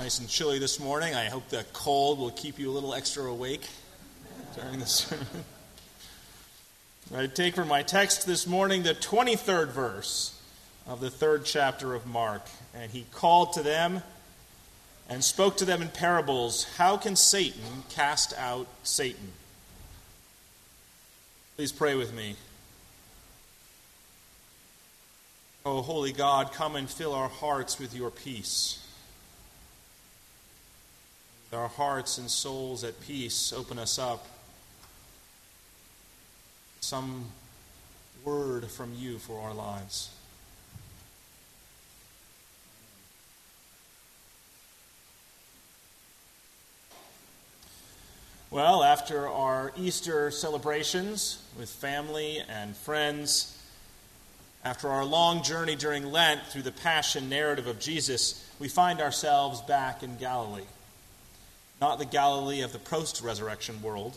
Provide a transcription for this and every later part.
Nice and chilly this morning. I hope the cold will keep you a little extra awake during the sermon. I take for my text this morning the 23rd verse of the third chapter of Mark. And he called to them and spoke to them in parables How can Satan cast out Satan? Please pray with me. Oh, holy God, come and fill our hearts with your peace. Our hearts and souls at peace, open us up. Some word from you for our lives. Well, after our Easter celebrations with family and friends, after our long journey during Lent through the passion narrative of Jesus, we find ourselves back in Galilee. Not the Galilee of the post resurrection world.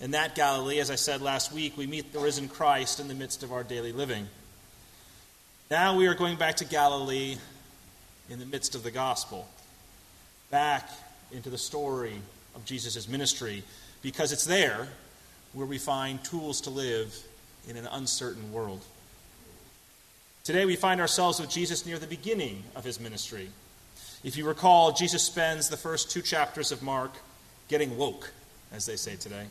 In that Galilee, as I said last week, we meet the risen Christ in the midst of our daily living. Now we are going back to Galilee in the midst of the gospel, back into the story of Jesus' ministry, because it's there where we find tools to live in an uncertain world. Today we find ourselves with Jesus near the beginning of his ministry. If you recall, Jesus spends the first two chapters of Mark getting woke, as they say today.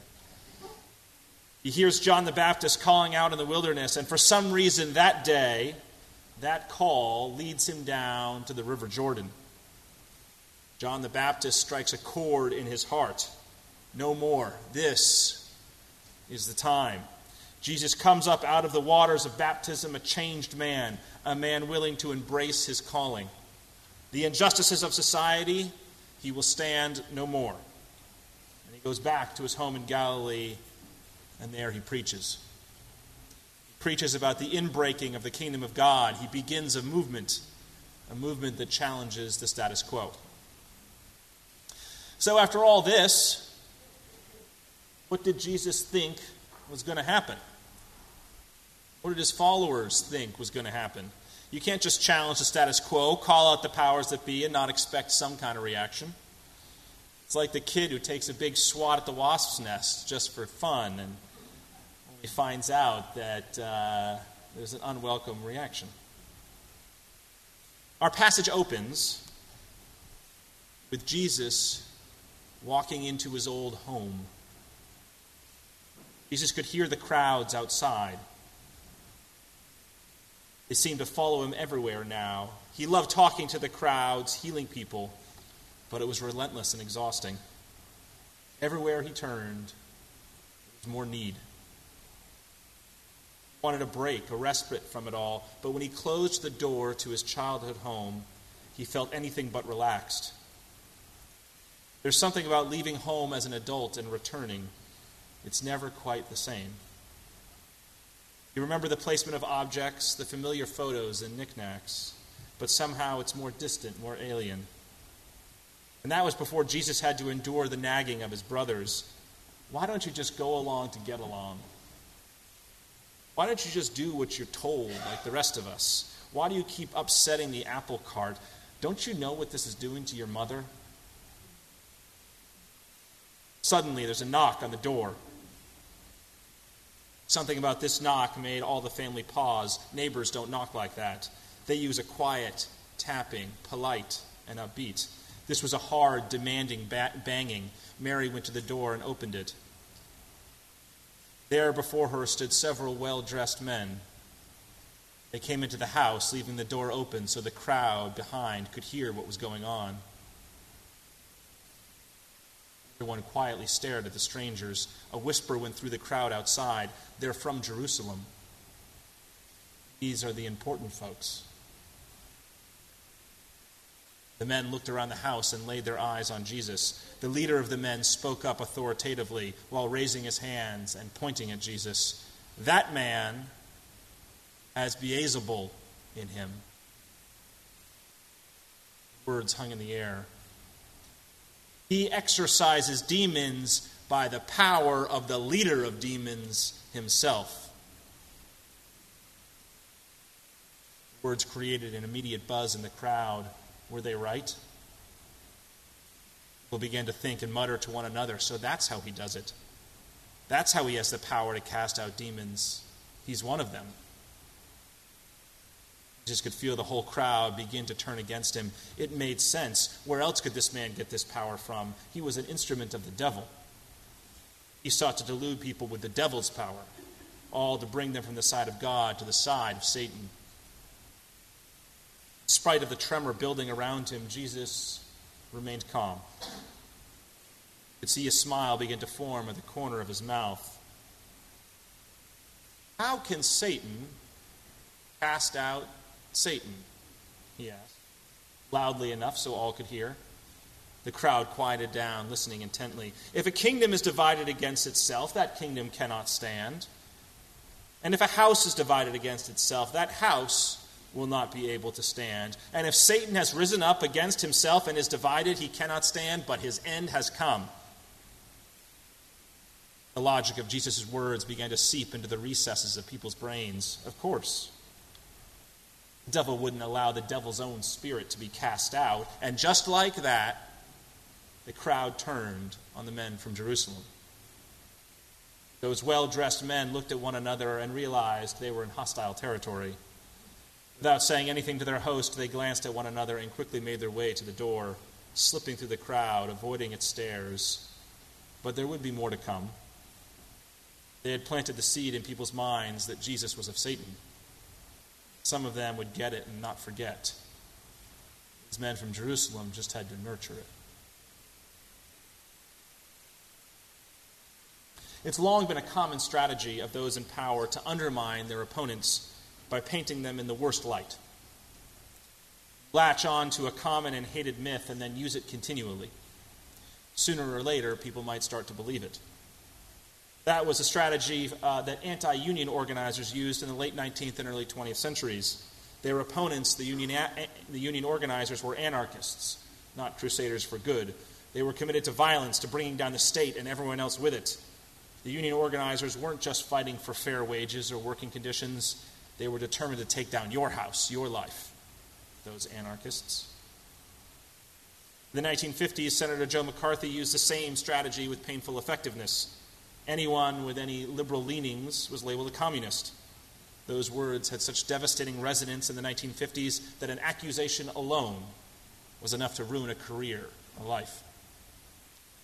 He hears John the Baptist calling out in the wilderness, and for some reason that day, that call leads him down to the River Jordan. John the Baptist strikes a chord in his heart. No more. This is the time. Jesus comes up out of the waters of baptism a changed man, a man willing to embrace his calling. The injustices of society, he will stand no more. And he goes back to his home in Galilee, and there he preaches. He preaches about the inbreaking of the kingdom of God. He begins a movement, a movement that challenges the status quo. So, after all this, what did Jesus think was going to happen? What did his followers think was going to happen? You can't just challenge the status quo, call out the powers that be, and not expect some kind of reaction. It's like the kid who takes a big swat at the wasp's nest just for fun and only finds out that uh, there's an unwelcome reaction. Our passage opens with Jesus walking into his old home. Jesus could hear the crowds outside. They seemed to follow him everywhere now. He loved talking to the crowds, healing people, but it was relentless and exhausting. Everywhere he turned, there was more need. He wanted a break, a respite from it all, but when he closed the door to his childhood home, he felt anything but relaxed. There's something about leaving home as an adult and returning. It's never quite the same. You remember the placement of objects, the familiar photos and knickknacks, but somehow it's more distant, more alien. And that was before Jesus had to endure the nagging of his brothers. Why don't you just go along to get along? Why don't you just do what you're told like the rest of us? Why do you keep upsetting the apple cart? Don't you know what this is doing to your mother? Suddenly, there's a knock on the door. Something about this knock made all the family pause. Neighbors don't knock like that. They use a quiet tapping, polite and upbeat. This was a hard, demanding banging. Mary went to the door and opened it. There before her stood several well dressed men. They came into the house, leaving the door open so the crowd behind could hear what was going on. Everyone quietly stared at the strangers. A whisper went through the crowd outside. They're from Jerusalem. These are the important folks. The men looked around the house and laid their eyes on Jesus. The leader of the men spoke up authoritatively while raising his hands and pointing at Jesus. That man has Beelzebul in him. Words hung in the air. He exorcises demons by the power of the leader of demons himself. Words created an immediate buzz in the crowd. Were they right? People began to think and mutter to one another. So that's how he does it. That's how he has the power to cast out demons. He's one of them. Jesus could feel the whole crowd begin to turn against him. It made sense. Where else could this man get this power from? He was an instrument of the devil. He sought to delude people with the devil's power, all to bring them from the side of God to the side of Satan. In spite of the tremor building around him, Jesus remained calm. You could see a smile begin to form at the corner of his mouth. How can Satan cast out Satan? He asked, loudly enough so all could hear. The crowd quieted down, listening intently. If a kingdom is divided against itself, that kingdom cannot stand. And if a house is divided against itself, that house will not be able to stand. And if Satan has risen up against himself and is divided, he cannot stand, but his end has come. The logic of Jesus' words began to seep into the recesses of people's brains. Of course. Devil wouldn't allow the devil's own spirit to be cast out. And just like that, the crowd turned on the men from Jerusalem. Those well dressed men looked at one another and realized they were in hostile territory. Without saying anything to their host, they glanced at one another and quickly made their way to the door, slipping through the crowd, avoiding its stares. But there would be more to come. They had planted the seed in people's minds that Jesus was of Satan. Some of them would get it and not forget. These men from Jerusalem just had to nurture it. It's long been a common strategy of those in power to undermine their opponents by painting them in the worst light. Latch on to a common and hated myth and then use it continually. Sooner or later, people might start to believe it. That was a strategy uh, that anti union organizers used in the late 19th and early 20th centuries. Their opponents, the union, a- the union organizers, were anarchists, not crusaders for good. They were committed to violence, to bringing down the state and everyone else with it. The union organizers weren't just fighting for fair wages or working conditions, they were determined to take down your house, your life, those anarchists. In the 1950s, Senator Joe McCarthy used the same strategy with painful effectiveness. Anyone with any liberal leanings was labeled a communist. Those words had such devastating resonance in the 1950s that an accusation alone was enough to ruin a career, a life.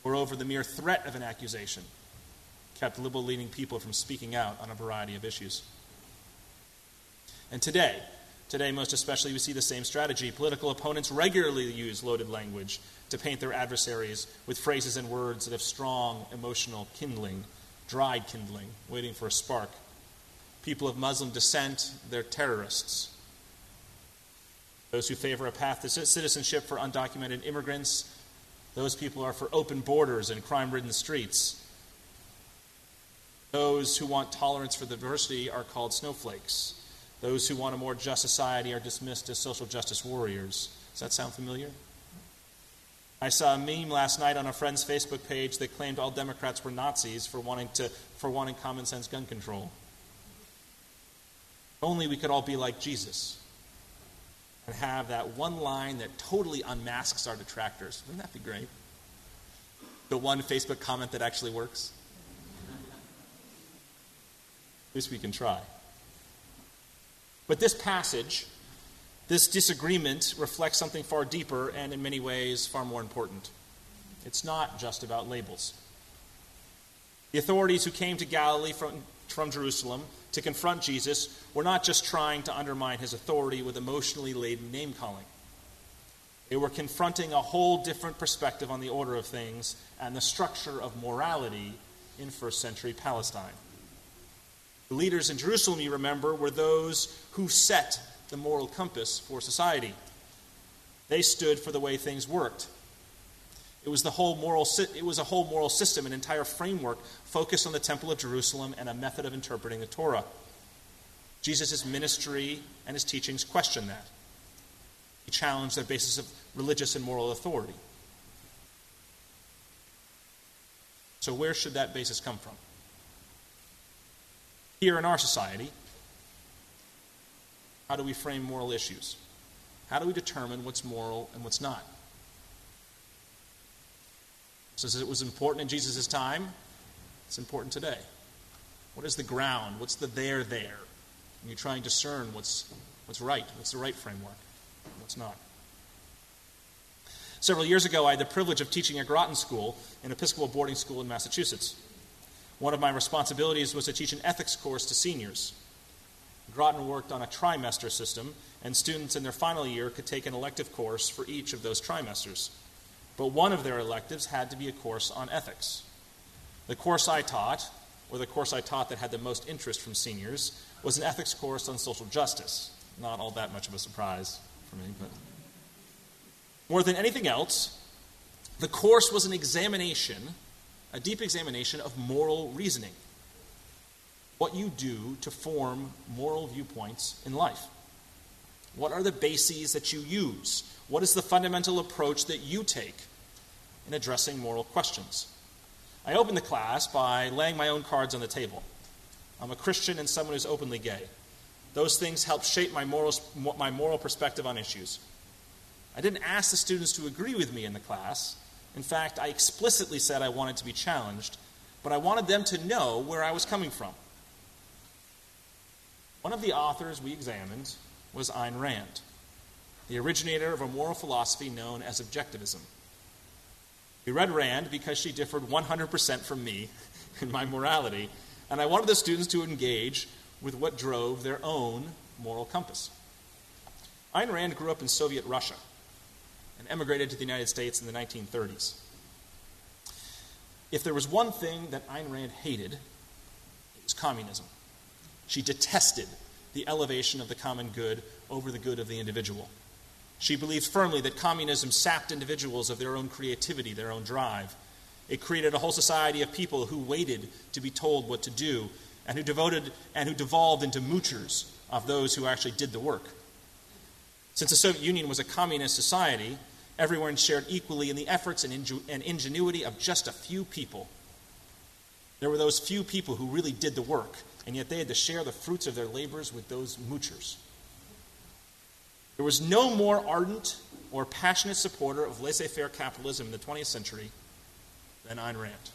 Moreover, the mere threat of an accusation kept liberal leaning people from speaking out on a variety of issues. And today, today most especially, we see the same strategy. Political opponents regularly use loaded language to paint their adversaries with phrases and words that have strong emotional kindling, dried kindling, waiting for a spark. People of Muslim descent, they're terrorists. Those who favor a path to citizenship for undocumented immigrants, those people are for open borders and crime ridden streets. Those who want tolerance for diversity are called snowflakes. Those who want a more just society are dismissed as social justice warriors. Does that sound familiar? I saw a meme last night on a friend's Facebook page that claimed all Democrats were Nazis for wanting, to, for wanting common sense gun control. Only we could all be like Jesus and have that one line that totally unmasks our detractors. Wouldn't that be great? The one Facebook comment that actually works? At least we can try. But this passage, this disagreement, reflects something far deeper and, in many ways, far more important. It's not just about labels. The authorities who came to Galilee from, from Jerusalem to confront Jesus were not just trying to undermine his authority with emotionally laden name calling. They were confronting a whole different perspective on the order of things and the structure of morality in first century Palestine. The leaders in Jerusalem, you remember, were those who set the moral compass for society. They stood for the way things worked. It was, the whole moral, it was a whole moral system, an entire framework focused on the Temple of Jerusalem and a method of interpreting the Torah. Jesus' ministry and his teachings questioned that. He challenged their basis of religious and moral authority. So, where should that basis come from? here in our society, how do we frame moral issues? How do we determine what's moral and what's not? Since it was important in Jesus' time, it's important today. What is the ground? What's the there there? And you try and discern what's, what's right, what's the right framework, what's not. Several years ago, I had the privilege of teaching at Groton School, an Episcopal boarding school in Massachusetts. One of my responsibilities was to teach an ethics course to seniors. Groton worked on a trimester system, and students in their final year could take an elective course for each of those trimesters. But one of their electives had to be a course on ethics. The course I taught, or the course I taught that had the most interest from seniors, was an ethics course on social justice. Not all that much of a surprise for me, but more than anything else, the course was an examination, a deep examination of moral reasoning. What you do to form moral viewpoints in life. What are the bases that you use? What is the fundamental approach that you take in addressing moral questions? I opened the class by laying my own cards on the table. I'm a Christian and someone who's openly gay. Those things help shape my, moral my moral perspective on issues. I didn't ask the students to agree with me in the class. In fact, I explicitly said I wanted to be challenged, but I wanted them to know where I was coming from. One of the authors we examined was Ayn Rand, the originator of a moral philosophy known as objectivism. We read Rand because she differed 100% from me in my morality, and I wanted the students to engage with what drove their own moral compass. Ayn Rand grew up in Soviet Russia and emigrated to the United States in the 1930s. If there was one thing that Ayn Rand hated, it was communism. She detested the elevation of the common good over the good of the individual. She believed firmly that communism sapped individuals of their own creativity, their own drive. It created a whole society of people who waited to be told what to do and who devoted and who devolved into moochers of those who actually did the work. Since the Soviet Union was a communist society, everyone shared equally in the efforts and, inge- and ingenuity of just a few people. There were those few people who really did the work, and yet they had to share the fruits of their labors with those moochers. There was no more ardent or passionate supporter of laissez faire capitalism in the 20th century than Ayn Rand.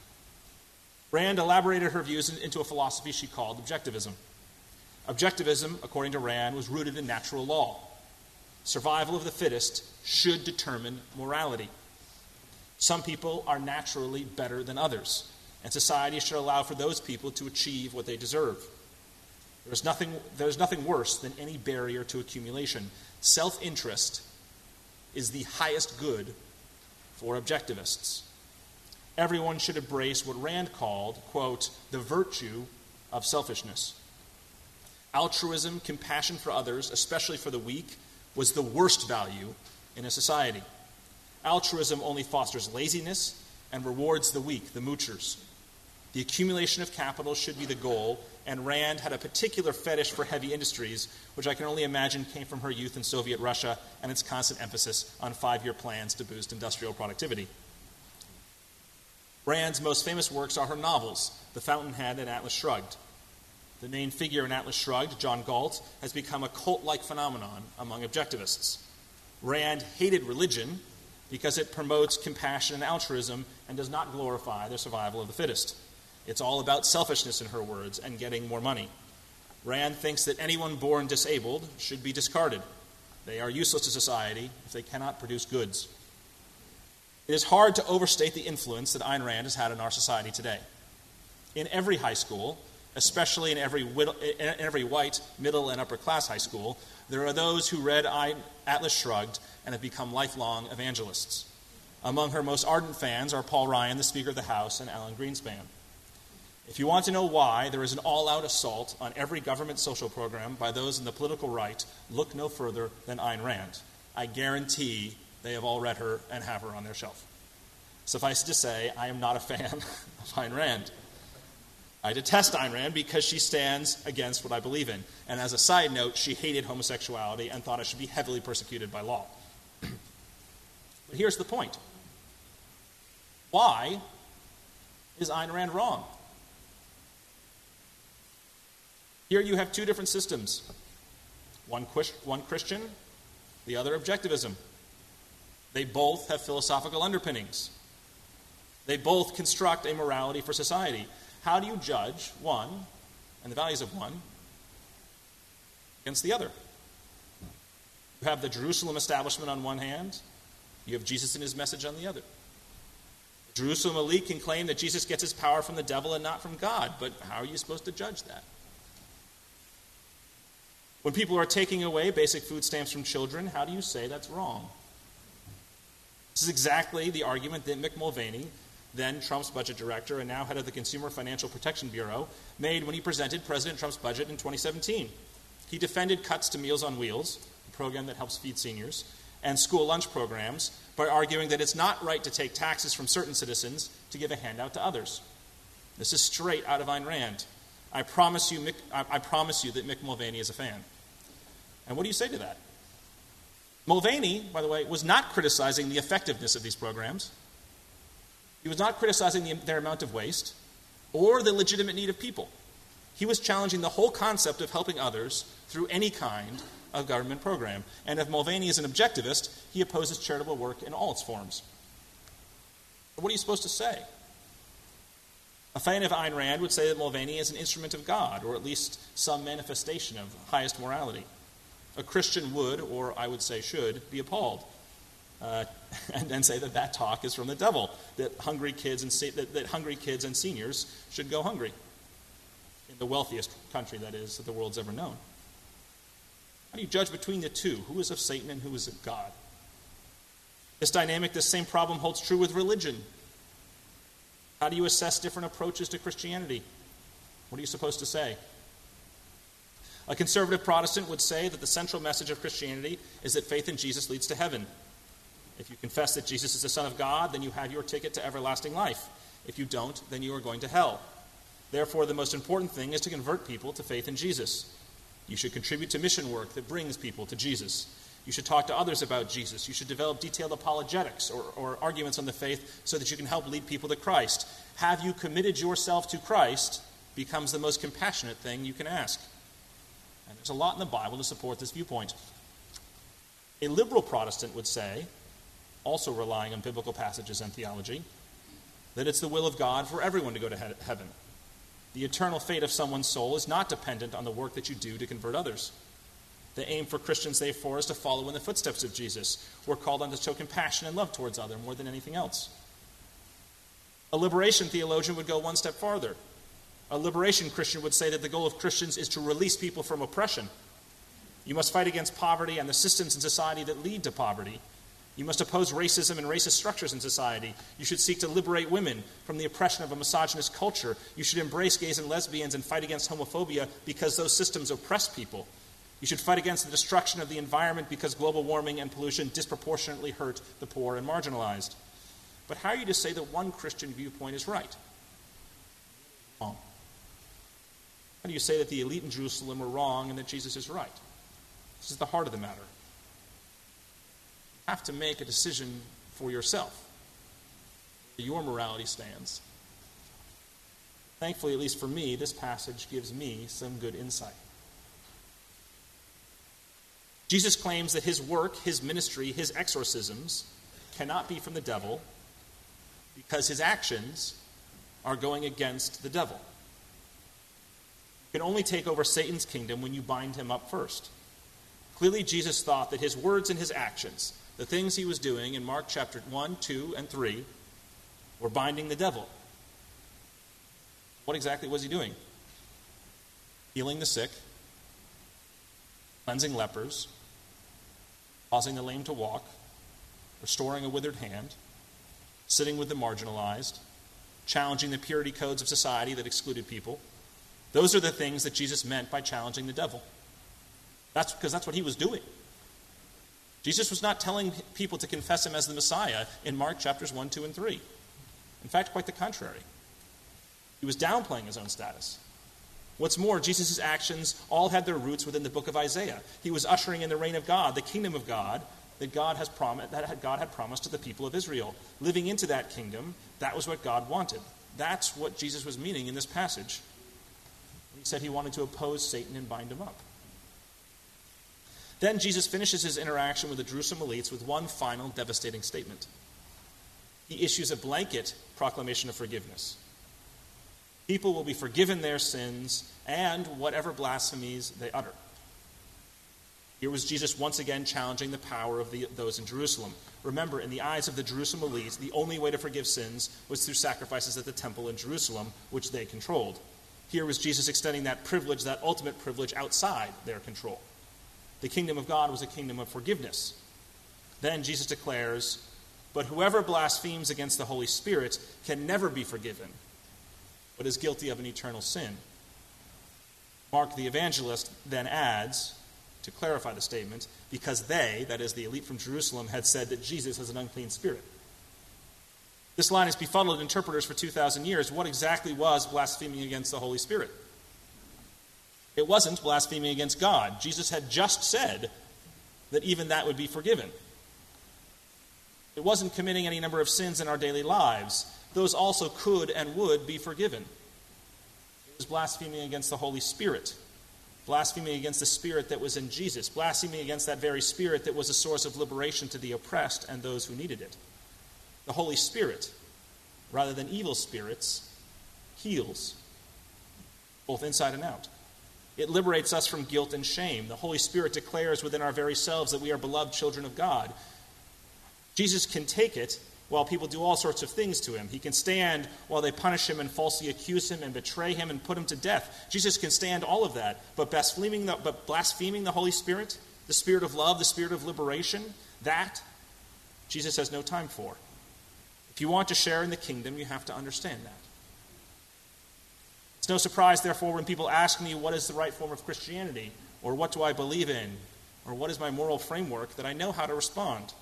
Rand elaborated her views into a philosophy she called objectivism. Objectivism, according to Rand, was rooted in natural law survival of the fittest should determine morality. Some people are naturally better than others, and society should allow for those people to achieve what they deserve. There's nothing, there's nothing worse than any barrier to accumulation. Self interest is the highest good for objectivists. Everyone should embrace what Rand called, quote, the virtue of selfishness. Altruism, compassion for others, especially for the weak, was the worst value in a society. Altruism only fosters laziness and rewards the weak, the moochers. The accumulation of capital should be the goal, and Rand had a particular fetish for heavy industries, which I can only imagine came from her youth in Soviet Russia and its constant emphasis on five year plans to boost industrial productivity. Rand's most famous works are her novels, The Fountainhead and Atlas Shrugged. The main figure in Atlas Shrugged, John Galt, has become a cult like phenomenon among objectivists. Rand hated religion because it promotes compassion and altruism and does not glorify the survival of the fittest. It's all about selfishness, in her words, and getting more money. Rand thinks that anyone born disabled should be discarded. They are useless to society if they cannot produce goods. It is hard to overstate the influence that Ayn Rand has had in our society today. In every high school, especially in every, in every white middle and upper class high school, there are those who read Atlas Shrugged and have become lifelong evangelists. Among her most ardent fans are Paul Ryan, the Speaker of the House, and Alan Greenspan. If you want to know why there is an all out assault on every government social program by those in the political right, look no further than Ayn Rand. I guarantee they have all read her and have her on their shelf. Suffice to say, I am not a fan of Ayn Rand. I detest Ayn Rand because she stands against what I believe in. And as a side note, she hated homosexuality and thought it should be heavily persecuted by law. but here's the point why is Ayn Rand wrong? Here you have two different systems one, one Christian, the other objectivism. They both have philosophical underpinnings. They both construct a morality for society. How do you judge one and the values of one against the other? You have the Jerusalem establishment on one hand, you have Jesus and his message on the other. Jerusalem elite can claim that Jesus gets his power from the devil and not from God, but how are you supposed to judge that? When people are taking away basic food stamps from children, how do you say that's wrong? This is exactly the argument that Mick Mulvaney, then Trump's budget director and now head of the Consumer Financial Protection Bureau, made when he presented President Trump's budget in 2017. He defended cuts to Meals on Wheels, a program that helps feed seniors, and school lunch programs by arguing that it's not right to take taxes from certain citizens to give a handout to others. This is straight out of Ayn Rand. I promise you, Mick, I, I promise you that Mick Mulvaney is a fan. And what do you say to that? Mulvaney, by the way, was not criticizing the effectiveness of these programs. He was not criticizing the, their amount of waste or the legitimate need of people. He was challenging the whole concept of helping others through any kind of government program. And if Mulvaney is an objectivist, he opposes charitable work in all its forms. But what are you supposed to say? A fan of Ayn Rand would say that Mulvaney is an instrument of God, or at least some manifestation of highest morality. A Christian would, or I would say should, be appalled. Uh, and then say that that talk is from the devil, that hungry kids and se- that, that hungry kids and seniors should go hungry in the wealthiest country that is that the world's ever known. How do you judge between the two? Who is of Satan and who is of God? This dynamic, this same problem holds true with religion. How do you assess different approaches to Christianity? What are you supposed to say? A conservative Protestant would say that the central message of Christianity is that faith in Jesus leads to heaven. If you confess that Jesus is the Son of God, then you have your ticket to everlasting life. If you don't, then you are going to hell. Therefore, the most important thing is to convert people to faith in Jesus. You should contribute to mission work that brings people to Jesus. You should talk to others about Jesus. You should develop detailed apologetics or, or, arguments on the faith so that you can help lead people to Christ. Have you committed yourself to Christ becomes the most compassionate thing you can ask. And there's a lot in the Bible to support this viewpoint. A liberal Protestant would say, also relying on biblical passages and theology, that it's the will of God for everyone to go to he- heaven. The eternal fate of someone's soul is not dependent on the work that you do to convert others. The aim for Christians, therefore, is to follow in the footsteps of Jesus. We're called on to show compassion and love towards others more than anything else. A liberation theologian would go one step farther a liberation Christian would say that the goal of Christians is to release people from oppression. You must fight against poverty and the systems in society that lead to poverty. You must oppose racism and racist structures in society. You should seek to liberate women from the oppression of a misogynist culture. You should embrace gays and lesbians and fight against homophobia because those systems oppress people. You should fight against the destruction of the environment because global warming and pollution disproportionately hurt the poor and marginalized. But how are you to say that one Christian viewpoint is right? Wrong. How do you say that the elite in Jerusalem were wrong and that Jesus is right? This is the heart of the matter. You have to make a decision for yourself. Your morality stands. Thankfully, at least for me, this passage gives me some good insight. Jesus claims that his work, his ministry, his exorcisms cannot be from the devil because his actions are going against the devil can only take over Satan's kingdom when you bind him up first. Clearly, Jesus thought that his words and his actions, the things he was doing in Mark chapter 1, 2, and 3, were binding the devil. What exactly was he doing? Healing the sick, cleansing lepers, causing the lame to walk, restoring a withered hand, sitting with the marginalized, challenging the purity codes of society that excluded people those are the things that Jesus meant by challenging the devil. That's because that's what he was doing. Jesus was not telling people to confess him as the Messiah in Mark chapters 1, 2, and 3. In fact, quite the contrary. He was downplaying his own status. What's more, Jesus' actions all had their roots within the book of Isaiah. He was ushering in the reign of God, the kingdom of God, that God, has prom- that God had promised to the people of Israel. Living into that kingdom, that was what God wanted. That's what Jesus was meaning in this passage. He said he wanted to oppose Satan and bind him up. Then Jesus finishes his interaction with the Jerusalem elites with one final devastating statement. he issues a blanket proclamation of forgiveness. People will be forgiven their sins and whatever blasphemies they utter. Here was Jesus once again challenging the power of the, those in Jerusalem. Remember, in the eyes of the Jerusalem elites, the only way to forgive sins was through sacrifices at the temple in Jerusalem, which they controlled. Here was Jesus extending that privilege, that ultimate privilege, outside their control. The kingdom of God was a kingdom of forgiveness. Then Jesus declares, But whoever blasphemes against the Holy Spirit can never be forgiven, but is guilty of an eternal sin. Mark the evangelist then adds, to clarify the statement, because they, that is the elite from Jerusalem, had said that Jesus has an unclean spirit. This line has befuddled interpreters for 2,000 years. What exactly was blaspheming against the Holy Spirit? It wasn't blaspheming against God. Jesus had just said that even that would be forgiven. It wasn't committing any number of sins in our daily lives. Those also could and would be forgiven. It was blaspheming against the Holy Spirit, blaspheming against the Spirit that was in Jesus, blaspheming against that very Spirit that was a source of liberation to the oppressed and those who needed it. The Holy Spirit, rather than evil spirits, heals, both inside and out. It liberates us from guilt and shame. The Holy Spirit declares within our very selves that we are beloved children of God. Jesus can take it while people do all sorts of things to him. He can stand while they punish him and falsely accuse him and betray him and put him to death. Jesus can stand all of that. But blaspheming the, but blaspheming the Holy Spirit, the Spirit of love, the Spirit of liberation, that Jesus has no time for. If you want to share in the kingdom, you have to understand that. It's no surprise, therefore, when people ask me what is the right form of Christianity, or what do I believe in, or what is my moral framework, that I know how to respond.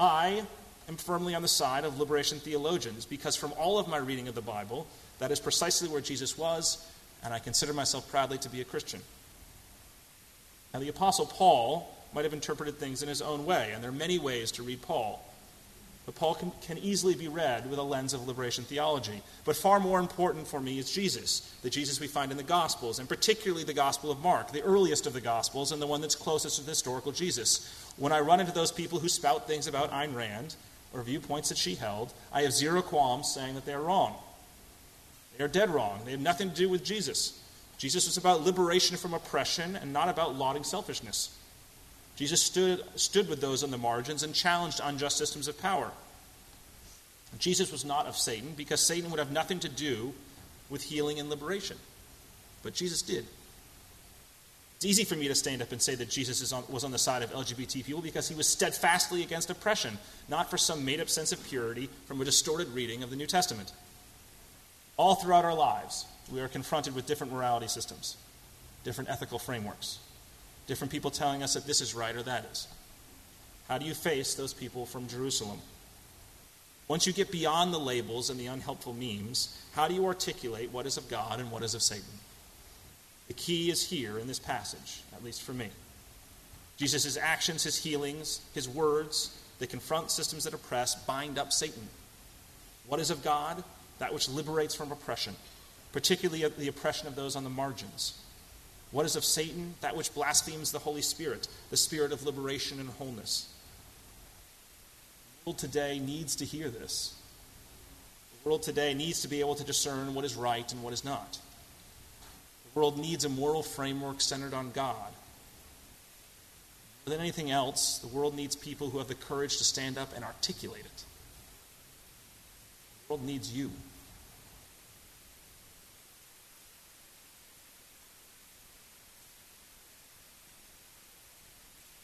I am firmly on the side of liberation theologians because from all of my reading of the Bible, that is precisely where Jesus was, and I consider myself proudly to be a Christian. Now, the Apostle Paul might have interpreted things in his own way, and there are many ways to read Paul. But Paul can, can, easily be read with a lens of liberation theology. But far more important for me is Jesus, the Jesus we find in the Gospels, and particularly the Gospel of Mark, the earliest of the Gospels and the one that's closest to the historical Jesus. When I run into those people who spout things about Ayn Rand or viewpoints that she held, I have zero qualms saying that they are wrong. They are dead wrong. They have nothing to do with Jesus. Jesus was about liberation from oppression and not about lauding selfishness. Jesus stood, stood with those on the margins and challenged unjust systems of power. Jesus was not of Satan because Satan would have nothing to do with healing and liberation. But Jesus did. It's easy for me to stand up and say that Jesus on, was on the side of LGBT people because he was steadfastly against oppression, not for some made up sense of purity from a distorted reading of the New Testament. All throughout our lives, we are confronted with different morality systems, different ethical frameworks different people telling us that this is right or that is. How do you face those people from Jerusalem? Once you get beyond the labels and the unhelpful memes, how do you articulate what is of God and what is of Satan? The key is here in this passage, at least for me. Jesus' actions, his healings, his words that confront systems that oppress bind up Satan. What is of God? That which liberates from oppression, particularly the oppression of those on the margins. What is of Satan? That which blasphemes the Holy Spirit, the spirit of liberation and wholeness. The world today needs to hear this. The world today needs to be able to discern what is right and what is not. The world needs a moral framework centered on God. More than anything else, the world needs people who have the courage to stand up and articulate it. The world needs you.